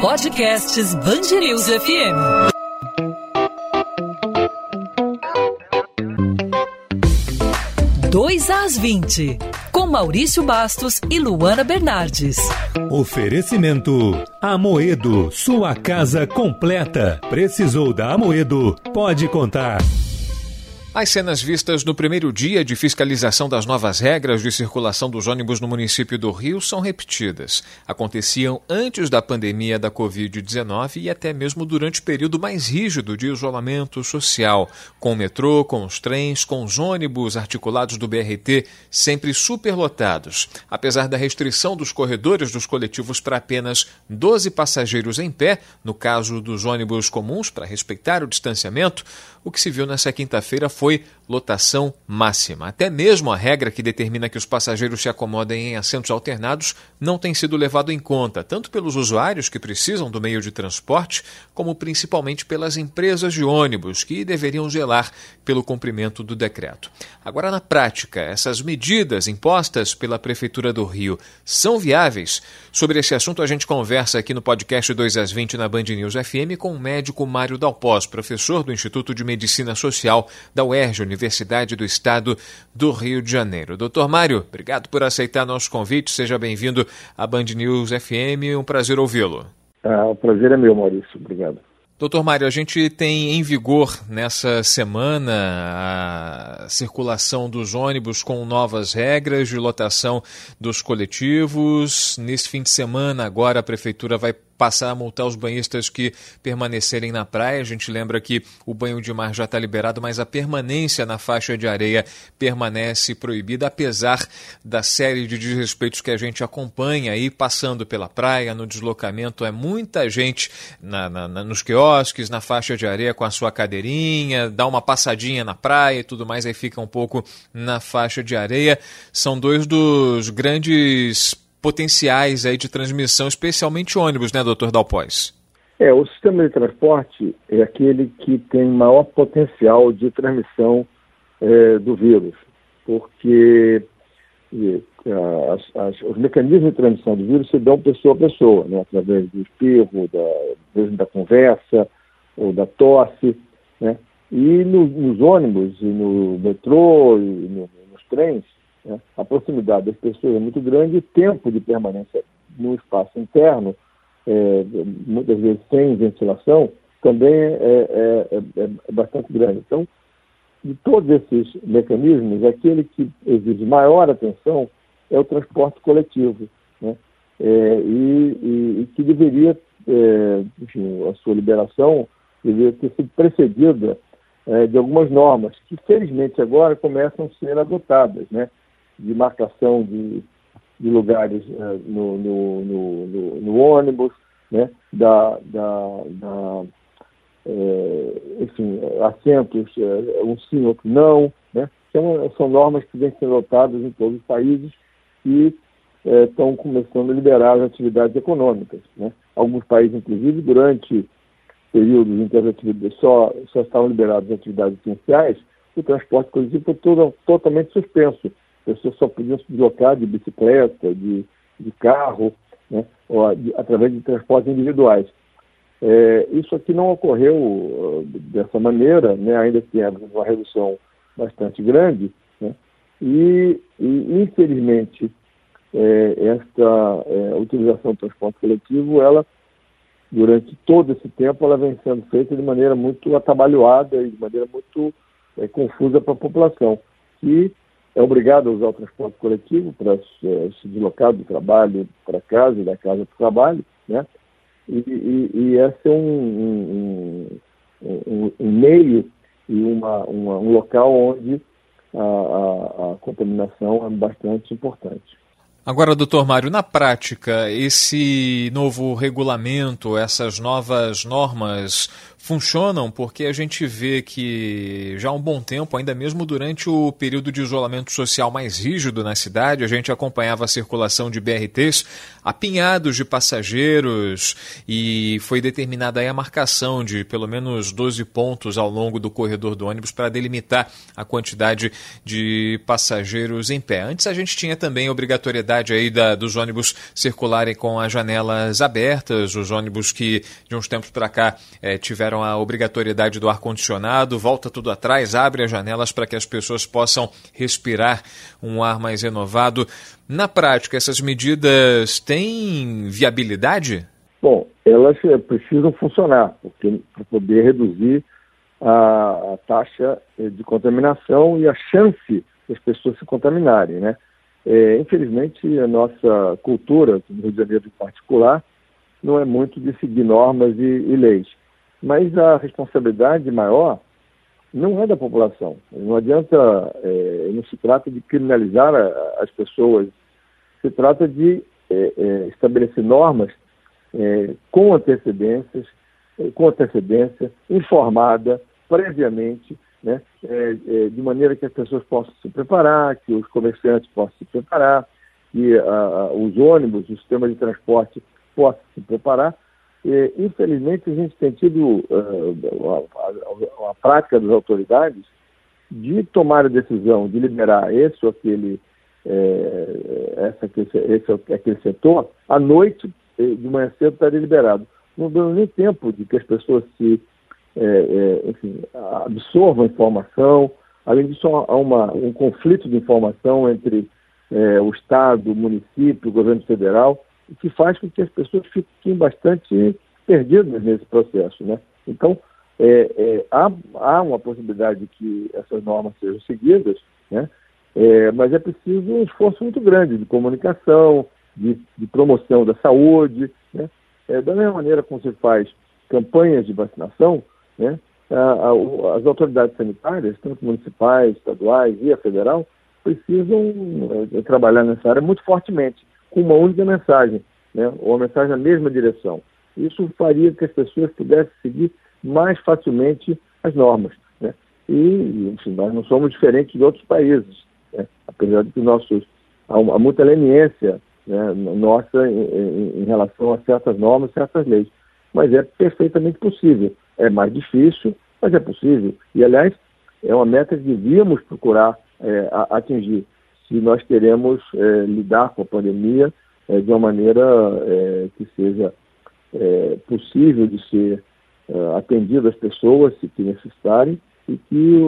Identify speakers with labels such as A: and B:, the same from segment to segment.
A: Podcasts Bangerils FM. Dois às 20, com Maurício Bastos e Luana Bernardes.
B: Oferecimento Amoedo, sua casa completa. Precisou da Amoedo? Pode contar.
C: As cenas vistas no primeiro dia de fiscalização das novas regras de circulação dos ônibus no município do Rio são repetidas. Aconteciam antes da pandemia da Covid-19 e até mesmo durante o período mais rígido de isolamento social, com o metrô, com os trens, com os ônibus articulados do BRT sempre superlotados. Apesar da restrição dos corredores dos coletivos para apenas 12 passageiros em pé, no caso dos ônibus comuns, para respeitar o distanciamento, o que se viu nessa quinta-feira foi foi lotação máxima. Até mesmo a regra que determina que os passageiros se acomodem em assentos alternados não tem sido levado em conta, tanto pelos usuários que precisam do meio de transporte, como principalmente pelas empresas de ônibus, que deveriam zelar pelo cumprimento do decreto. Agora, na prática, essas medidas impostas pela Prefeitura do Rio são viáveis? Sobre esse assunto, a gente conversa aqui no podcast 2 às 20 na Band News FM com o médico Mário Dalpós, professor do Instituto de Medicina Social da UERJ, do Estado do Rio de Janeiro. Doutor Mário, obrigado por aceitar nosso convite. Seja bem-vindo à Band News FM. Um prazer ouvi-lo.
D: Ah, o prazer é meu, Maurício. Obrigado.
C: Doutor Mário, a gente tem em vigor nessa semana a circulação dos ônibus com novas regras de lotação dos coletivos. Nesse fim de semana, agora a Prefeitura vai passar a multar os banhistas que permanecerem na praia. A gente lembra que o banho de mar já está liberado, mas a permanência na faixa de areia permanece proibida, apesar da série de desrespeitos que a gente acompanha aí passando pela praia, no deslocamento. É muita gente na, na, na, nos quiosques, na faixa de areia com a sua cadeirinha, dá uma passadinha na praia e tudo mais, aí fica um pouco na faixa de areia. São dois dos grandes potenciais aí de transmissão, especialmente ônibus, né, doutor Dalpós?
D: É, o sistema de transporte é aquele que tem maior potencial de transmissão é, do vírus, porque as, as, os mecanismos de transmissão do vírus se dão pessoa a pessoa, né, através do espirro, da, da conversa ou da tosse, né, e no, nos ônibus e no metrô e no, nos trens, né? A proximidade das pessoas é muito grande e o tempo de permanência no espaço interno, é, muitas vezes sem ventilação, também é, é, é, é bastante grande. Então, de todos esses mecanismos, aquele que exige maior atenção é o transporte coletivo, né? É, e, e, e, que deveria, é, enfim, a sua liberação deveria ter sido precedida é, de algumas normas que, felizmente, agora começam a ser adotadas, né? De marcação de, de lugares uh, no, no, no, no, ônibus, né? da, da, da é, enfim, assentos, é, um sim, outro não, né? São, são normas que vêm sendo adotadas em todos os países e estão começando a liberar as atividades econômicas. Né? Alguns países, inclusive, durante períodos em que as atividades só, só estavam liberadas as atividades essenciais, o transporte coletivo foi todo, totalmente suspenso pessoas só podiam se deslocar de bicicleta, de, de carro, né, de, através de transportes individuais. É, isso aqui não ocorreu uh, dessa maneira, né, ainda que uma redução bastante grande, né, e, e, infelizmente é, esta é, utilização do transporte coletivo, ela durante todo esse tempo, ela vem sendo feita de maneira muito atabalhoada e de maneira muito é, confusa para a população, que é obrigado a usar o transporte coletivo para se, deslocar do trabalho para casa e da casa para o trabalho, né? E, e, e esse é um, um, um, um meio e uma, uma, um local onde a, a, a contaminação é bastante importante.
C: Agora, doutor Mário, na prática, esse novo regulamento, essas novas normas funcionam porque a gente vê que já há um bom tempo, ainda mesmo durante o período de isolamento social mais rígido na cidade, a gente acompanhava a circulação de BRTs apinhados de passageiros e foi determinada a marcação de pelo menos 12 pontos ao longo do corredor do ônibus para delimitar a quantidade de passageiros em pé. Antes a gente tinha também a obrigatoriedade aí da, dos ônibus circularem com as janelas abertas, os ônibus que de uns tempos para cá é, tiveram a obrigatoriedade do ar-condicionado, volta tudo atrás, abre as janelas para que as pessoas possam respirar um ar mais renovado. Na prática, essas medidas têm viabilidade?
D: Bom, elas eh, precisam funcionar, porque para poder reduzir a, a, taxa eh, de contaminação e a chance das pessoas se contaminarem, né? É, infelizmente, a nossa cultura, no Rio de Janeiro em particular, não é muito de seguir normas e, e leis. Mas a responsabilidade maior não é da população. Não adianta, é, não se trata de criminalizar a, as pessoas, se trata de é, é, estabelecer normas é, com antecedências, é, com antecedência, informada previamente, né, é, de maneira que as pessoas possam se preparar, que os comerciantes possam se preparar, que a, os ônibus, o sistema de transporte possa se preparar. Infelizmente, a gente tem tido uh, a, prática das autoridades de tomar a decisão de liberar esse ou aquele, é, essa, esse, esse, aquele setor à noite, de manhã cedo estaria liberado. Não dando nem tempo de que as pessoas se é, é, enfim, absorvam informação. Além disso, há uma, um conflito de informação entre o Estado, o município, o governo federal que faz com que as pessoas fiquem bastante perdidas nesse processo. Né? Então, é, é, há, há, uma possibilidade de que essas normas sejam seguidas, né? É, mas é preciso um esforço muito grande de comunicação, de, de promoção da saúde. Né? É, da mesma maneira como se faz campanhas de vacinação, né? as autoridades sanitárias, tanto municipais, estaduais e a federal, precisam é, trabalhar nessa área muito fortemente com uma única mensagem, né? ou uma mensagem na mesma direção. Isso faria que as pessoas pudessem seguir mais facilmente as normas. Né? E, enfim, nós não somos diferentes de outros países, né? apesar de que nossos, há, há muita leniência né, nossa em, em, em, relação a certas normas, certas leis. Mas é perfeitamente possível. É mais difícil, mas é possível. E, aliás, é uma meta que devíamos procurar é, atingir se nós queremos é, lidar com a pandemia é, de uma maneira é, que seja é, possível de ser é, atendida às pessoas, se necessitarem, e que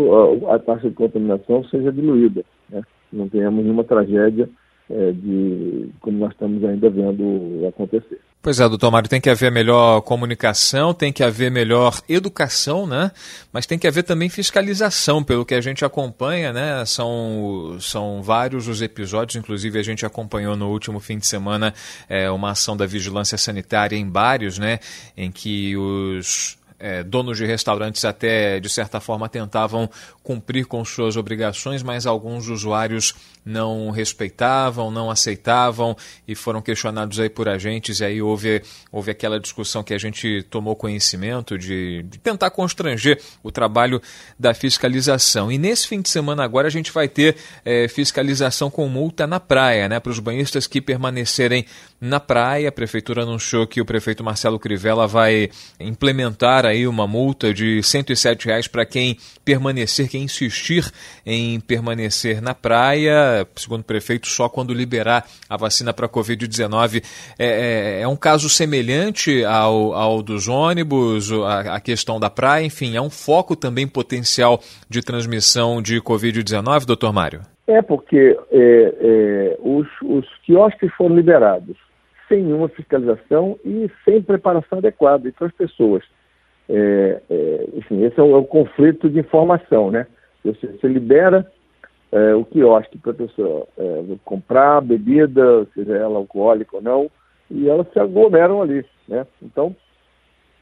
D: a, a taxa de contaminação seja diluída. Né? Não tenhamos nenhuma tragédia é, de como nós estamos ainda vendo acontecer.
C: Pois é, doutor Mário, tem que haver melhor comunicação, tem que haver melhor educação, né? Mas tem que haver também fiscalização, pelo que a gente acompanha, né? São, são vários os episódios, inclusive a gente acompanhou no último fim de semana é, uma ação da vigilância sanitária em Vários, né? Em que os é, donos de restaurantes até, de certa forma, tentavam cumprir com suas obrigações, mas alguns usuários não respeitavam, não aceitavam e foram questionados aí por agentes. E aí houve, houve aquela discussão que a gente tomou conhecimento de, de tentar constranger o trabalho da fiscalização. E nesse fim de semana agora a gente vai ter é, fiscalização com multa na praia, né? Para os banhistas que permanecerem na praia. A prefeitura anunciou que o prefeito Marcelo Crivella vai implementar aí uma multa de 107 reais para quem permanecer, quem insistir em permanecer na praia, segundo o prefeito, só quando liberar a vacina para a Covid-19. É, é, é, um caso semelhante ao, ao dos ônibus, a, a, questão da praia, enfim, é um foco também potencial de transmissão de Covid-19, doutor Mário?
D: É, porque é, é, os, os quiosques foram liberados sem nenhuma fiscalização e sem preparação adequada para as pessoas. É, é, enfim, esse é o, é o, conflito de informação, né? Você, você libera é, o quiosque para a pessoa é, comprar bebida, seja ela alcoólica ou não, e elas se aglomeram ali, né? Então,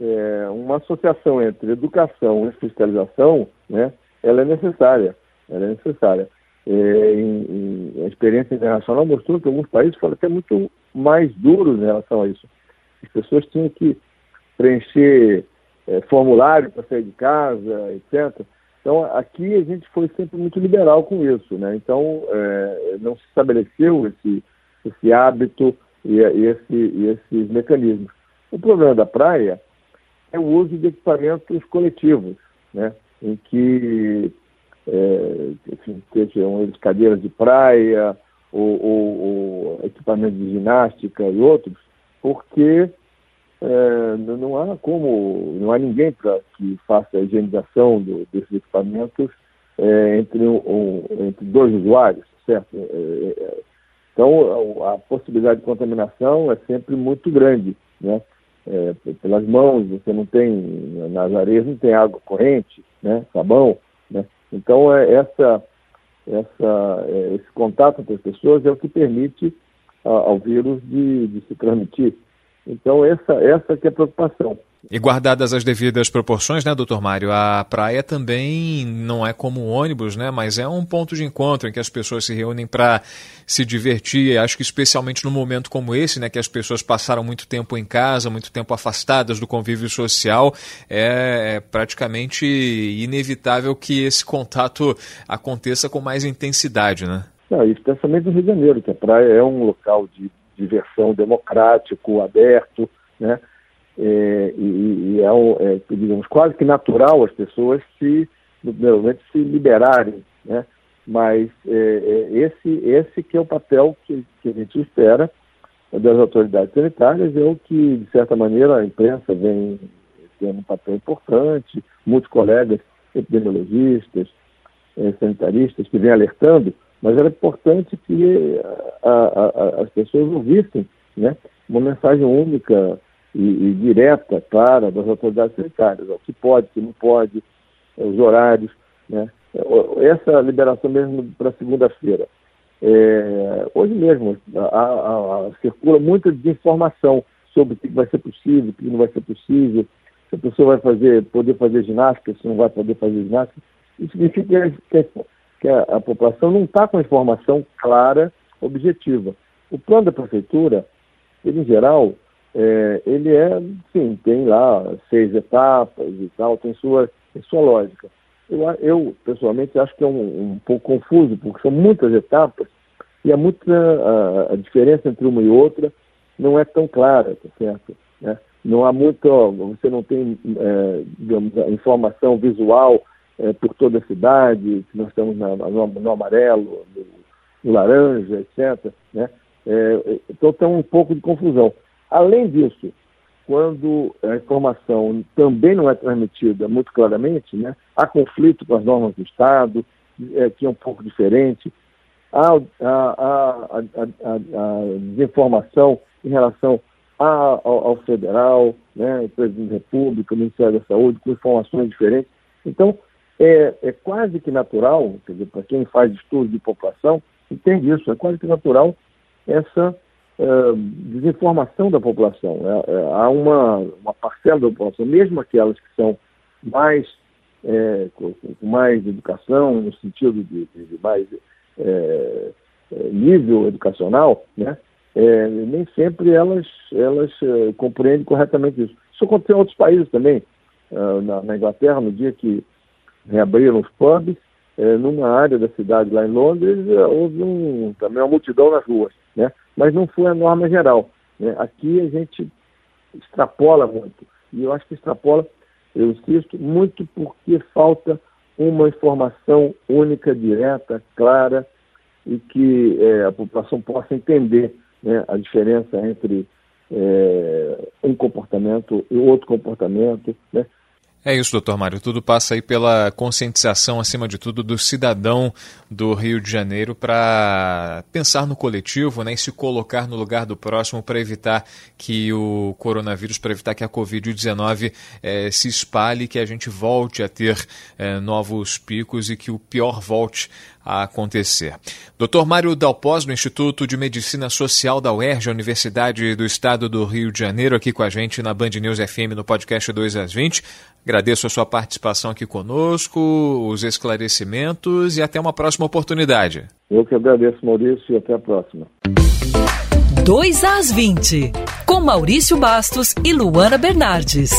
D: é, uma associação entre educação e fiscalização, né? Ela é necessária, ela é necessária. Em, em, a experiência internacional mostrou que alguns países foram até muito mais duros em relação a isso. As pessoas tinham que preencher é, formulário para sair de casa, etc. Então, aqui a gente foi sempre muito liberal com isso, né? Então, é, não se estabeleceu esse, esse hábito e, e, esse, e esses mecanismos. O problema da praia é o uso de equipamentos coletivos, né? Em que, é, enfim, sejam eles cadeiras de praia ou, ou, ou equipamentos de ginástica e outros, porque é, não há como, não há ninguém para que faça a higienização do, desses equipamentos é, entre, um, entre dois usuários, certo? É, é, é, então, a, a, possibilidade de contaminação é sempre muito grande, né? É, pelas mãos, você não tem, nas areias não tem água corrente, né? Sabão, né? Então, é, essa, essa, esse contato entre as pessoas é o que permite a, ao vírus de, de se transmitir. Então, essa, essa que é a preocupação.
C: E guardadas as devidas proporções, né, doutor Mário? A praia também não é como um ônibus, né? Mas é um ponto de encontro em que as pessoas se reúnem para se divertir. Acho que especialmente num momento como esse, né, que as pessoas passaram muito tempo em casa, muito tempo afastadas do convívio social, é, é praticamente inevitável que esse contato aconteça com mais intensidade, né?
D: Não, especialmente no Rio de Janeiro, que a praia é um local de diversão democrático, aberto, né? É, e, e é, um, é, digamos, quase que natural as pessoas se, no se liberarem, né? Mas é, é, esse, esse que é o papel que, que a gente espera das autoridades sanitárias, é o que, de certa maneira, a imprensa vem tendo um papel importante, muitos colegas epidemiologistas, é, sanitaristas que vêm alertando mas era importante que a, a, a, as pessoas ouvissem né, uma mensagem única e, e, direta, clara, das autoridades sanitárias, o que pode, o que não pode, eh, os horários. Né. Essa liberação mesmo para segunda-feira. É, hoje mesmo circula muita desinformação sobre o que vai ser possível, o que não vai ser possível, se a pessoa vai fazer, poder fazer ginástica, se não vai poder fazer ginástica. Isso significa que, que a, a população não está com informação clara, objetiva. O plano da prefeitura, ele em geral, é, ele é, sim, tem lá seis etapas e tal, tem sua, tem sua lógica. Eu, eu, pessoalmente, acho que é um, um pouco confuso, porque são muitas etapas e a, muita, a, a, diferença entre uma e outra não é tão clara, tá certo? Né? Não há muito, você não tem, é, digamos, informação visual é, por toda a cidade, que nós estamos na, no, no, amarelo, no, no, laranja, etc. Né? É, então tem um pouco de confusão. Além disso, quando a informação também não é transmitida muito claramente, né, há conflito com as normas do Estado, é, que é um pouco diferente, há a, desinformação em relação ao, ao, federal, né, presidente da República, Ministério da Saúde, com informações diferentes. Então, é, é quase que natural, quer dizer, para quem faz estudo de população, entende isso, é quase que natural essa uh, desinformação da população. É, é, há uma, uma parcela da população, mesmo aquelas que são mais é, com, com, mais educação, no sentido de, de mais é, é, nível educacional, né? nem sempre elas, elas compreendem corretamente isso. Isso aconteceu em outros países também. Na, na Inglaterra, no dia que reabriram os pubs. É, numa área da cidade lá em Londres, é, houve um, também uma multidão nas ruas, né? mas não foi a norma geral. Né? Aqui a gente extrapola muito, e eu acho que extrapola, eu insisto, muito porque falta uma informação única, direta, clara, e que é, a população possa entender né, a diferença entre é, um comportamento e outro comportamento, né?
C: É isso, doutor Mário. Tudo passa aí pela conscientização, acima de tudo, do cidadão do Rio de Janeiro para pensar no coletivo né, e se colocar no lugar do próximo para evitar que o coronavírus, para evitar que a Covid-19 eh, se espalhe, que a gente volte a ter eh, novos picos e que o pior volte a acontecer. Dr. Mário Dalpós, do Instituto de Medicina Social da UERJ, Universidade do Estado do Rio de Janeiro, aqui com a gente na Band News FM no podcast 2 às 20. Agradeço a sua participação aqui conosco, os esclarecimentos e até uma próxima oportunidade.
D: Eu que agradeço, Maurício, e até a próxima.
A: 2 às 20, com Maurício Bastos e Luana Bernardes.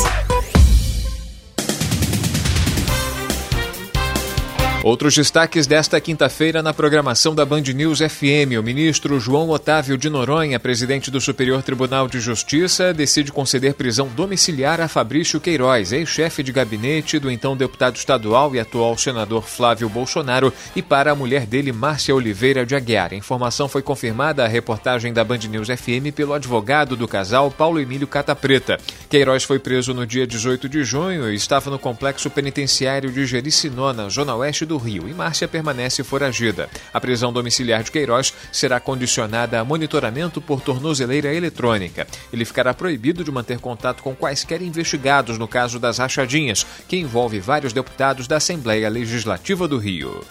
C: Outros destaques desta quinta-feira na programação da Band News FM. O ministro João Otávio de Noronha, presidente do Superior Tribunal de Justiça, decide conceder prisão domiciliar a Fabrício Queiroz, ex-chefe de gabinete do então deputado estadual e atual senador Flávio Bolsonaro, e para a mulher dele, Márcia Oliveira de Aguiar. A informação foi confirmada à reportagem da Band News FM pelo advogado do casal, Paulo Emílio Cata Preta. Queiroz foi preso no dia 18 de junho e estava no complexo penitenciário de Jericinó, zona oeste do do Rio e Márcia permanece foragida. A prisão domiciliar de Queiroz será condicionada a monitoramento por tornozeleira eletrônica. Ele ficará proibido de manter contato com quaisquer investigados no caso das rachadinhas, que envolve vários deputados da Assembleia Legislativa do Rio.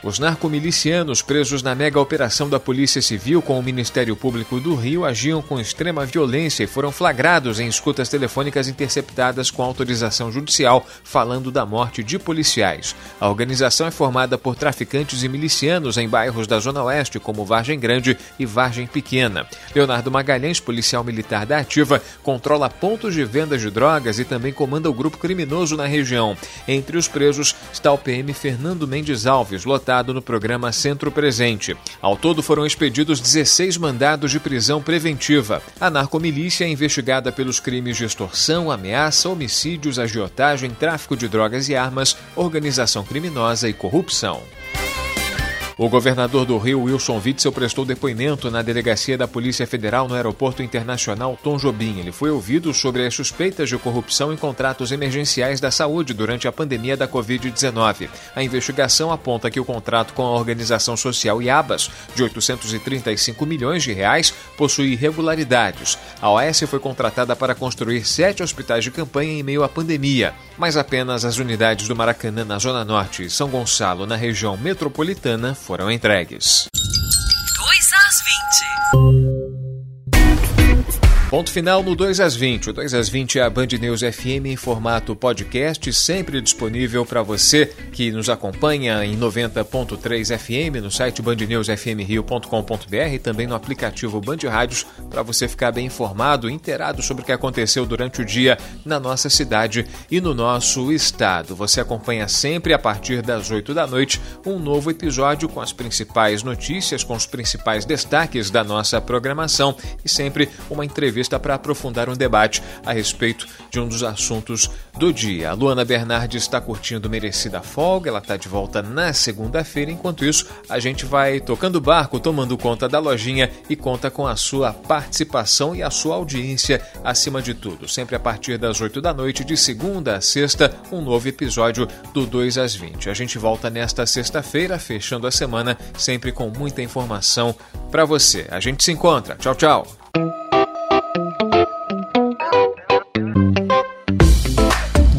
C: Os narcomilicianos presos na mega operação da Polícia Civil com o Ministério Público do Rio agiam com extrema violência e foram flagrados em escutas telefônicas interceptadas com autorização judicial, falando da morte de policiais. A organização é formada por traficantes e milicianos em bairros da Zona Oeste, como Vargem Grande e Vargem Pequena. Leonardo Magalhães, policial militar da Ativa, controla pontos de venda de drogas e também comanda o grupo criminoso na região. Entre os presos está o PM Fernando Mendes Alves, lotado no programa Centro Presente. Ao todo foram expedidos 16 mandados de prisão preventiva. A narcomilícia é investigada pelos crimes de extorsão, ameaça, homicídios, agiotagem, tráfico de drogas e armas, organização criminosa e corrupção. O governador do Rio, Wilson Witzel, prestou depoimento na delegacia da Polícia Federal no Aeroporto Internacional Tom Jobim. Ele foi ouvido sobre as suspeitas de corrupção em contratos emergenciais da saúde durante a pandemia da Covid-19. A investigação aponta que o contrato com a organização social IABAS, de 835 milhões de reais, possui irregularidades. A OS foi contratada para construir sete hospitais de campanha em meio à pandemia, mas apenas as unidades do Maracanã na Zona Norte e São Gonçalo, na região metropolitana, foram entregues.
A: 2 às 20.
C: Ponto final no 2 às 20. O 2 às 20 é a Band News FM em formato podcast, sempre disponível para você que nos acompanha em 90.3 FM, no site bandnewsfmrio.com.br e também no aplicativo Band Rádios, para você ficar bem informado, inteirado sobre o que aconteceu durante o dia na nossa cidade e no nosso estado. Você acompanha sempre a partir das 8 da noite um novo episódio com as principais notícias, com os principais destaques da nossa programação e sempre uma entrevista entrevista para aprofundar um debate a respeito de um dos assuntos do dia. A Luana Bernardi está curtindo merecida folga, ela está de volta na segunda-feira. Enquanto isso, a gente vai tocando barco, tomando conta da lojinha e conta com a sua participação e a sua audiência acima de tudo. Sempre a partir das 8 da noite, de segunda a sexta, um novo episódio do 2 às 20. A gente volta nesta sexta-feira, fechando a semana, sempre com muita informação para você. A gente se encontra. Tchau, tchau.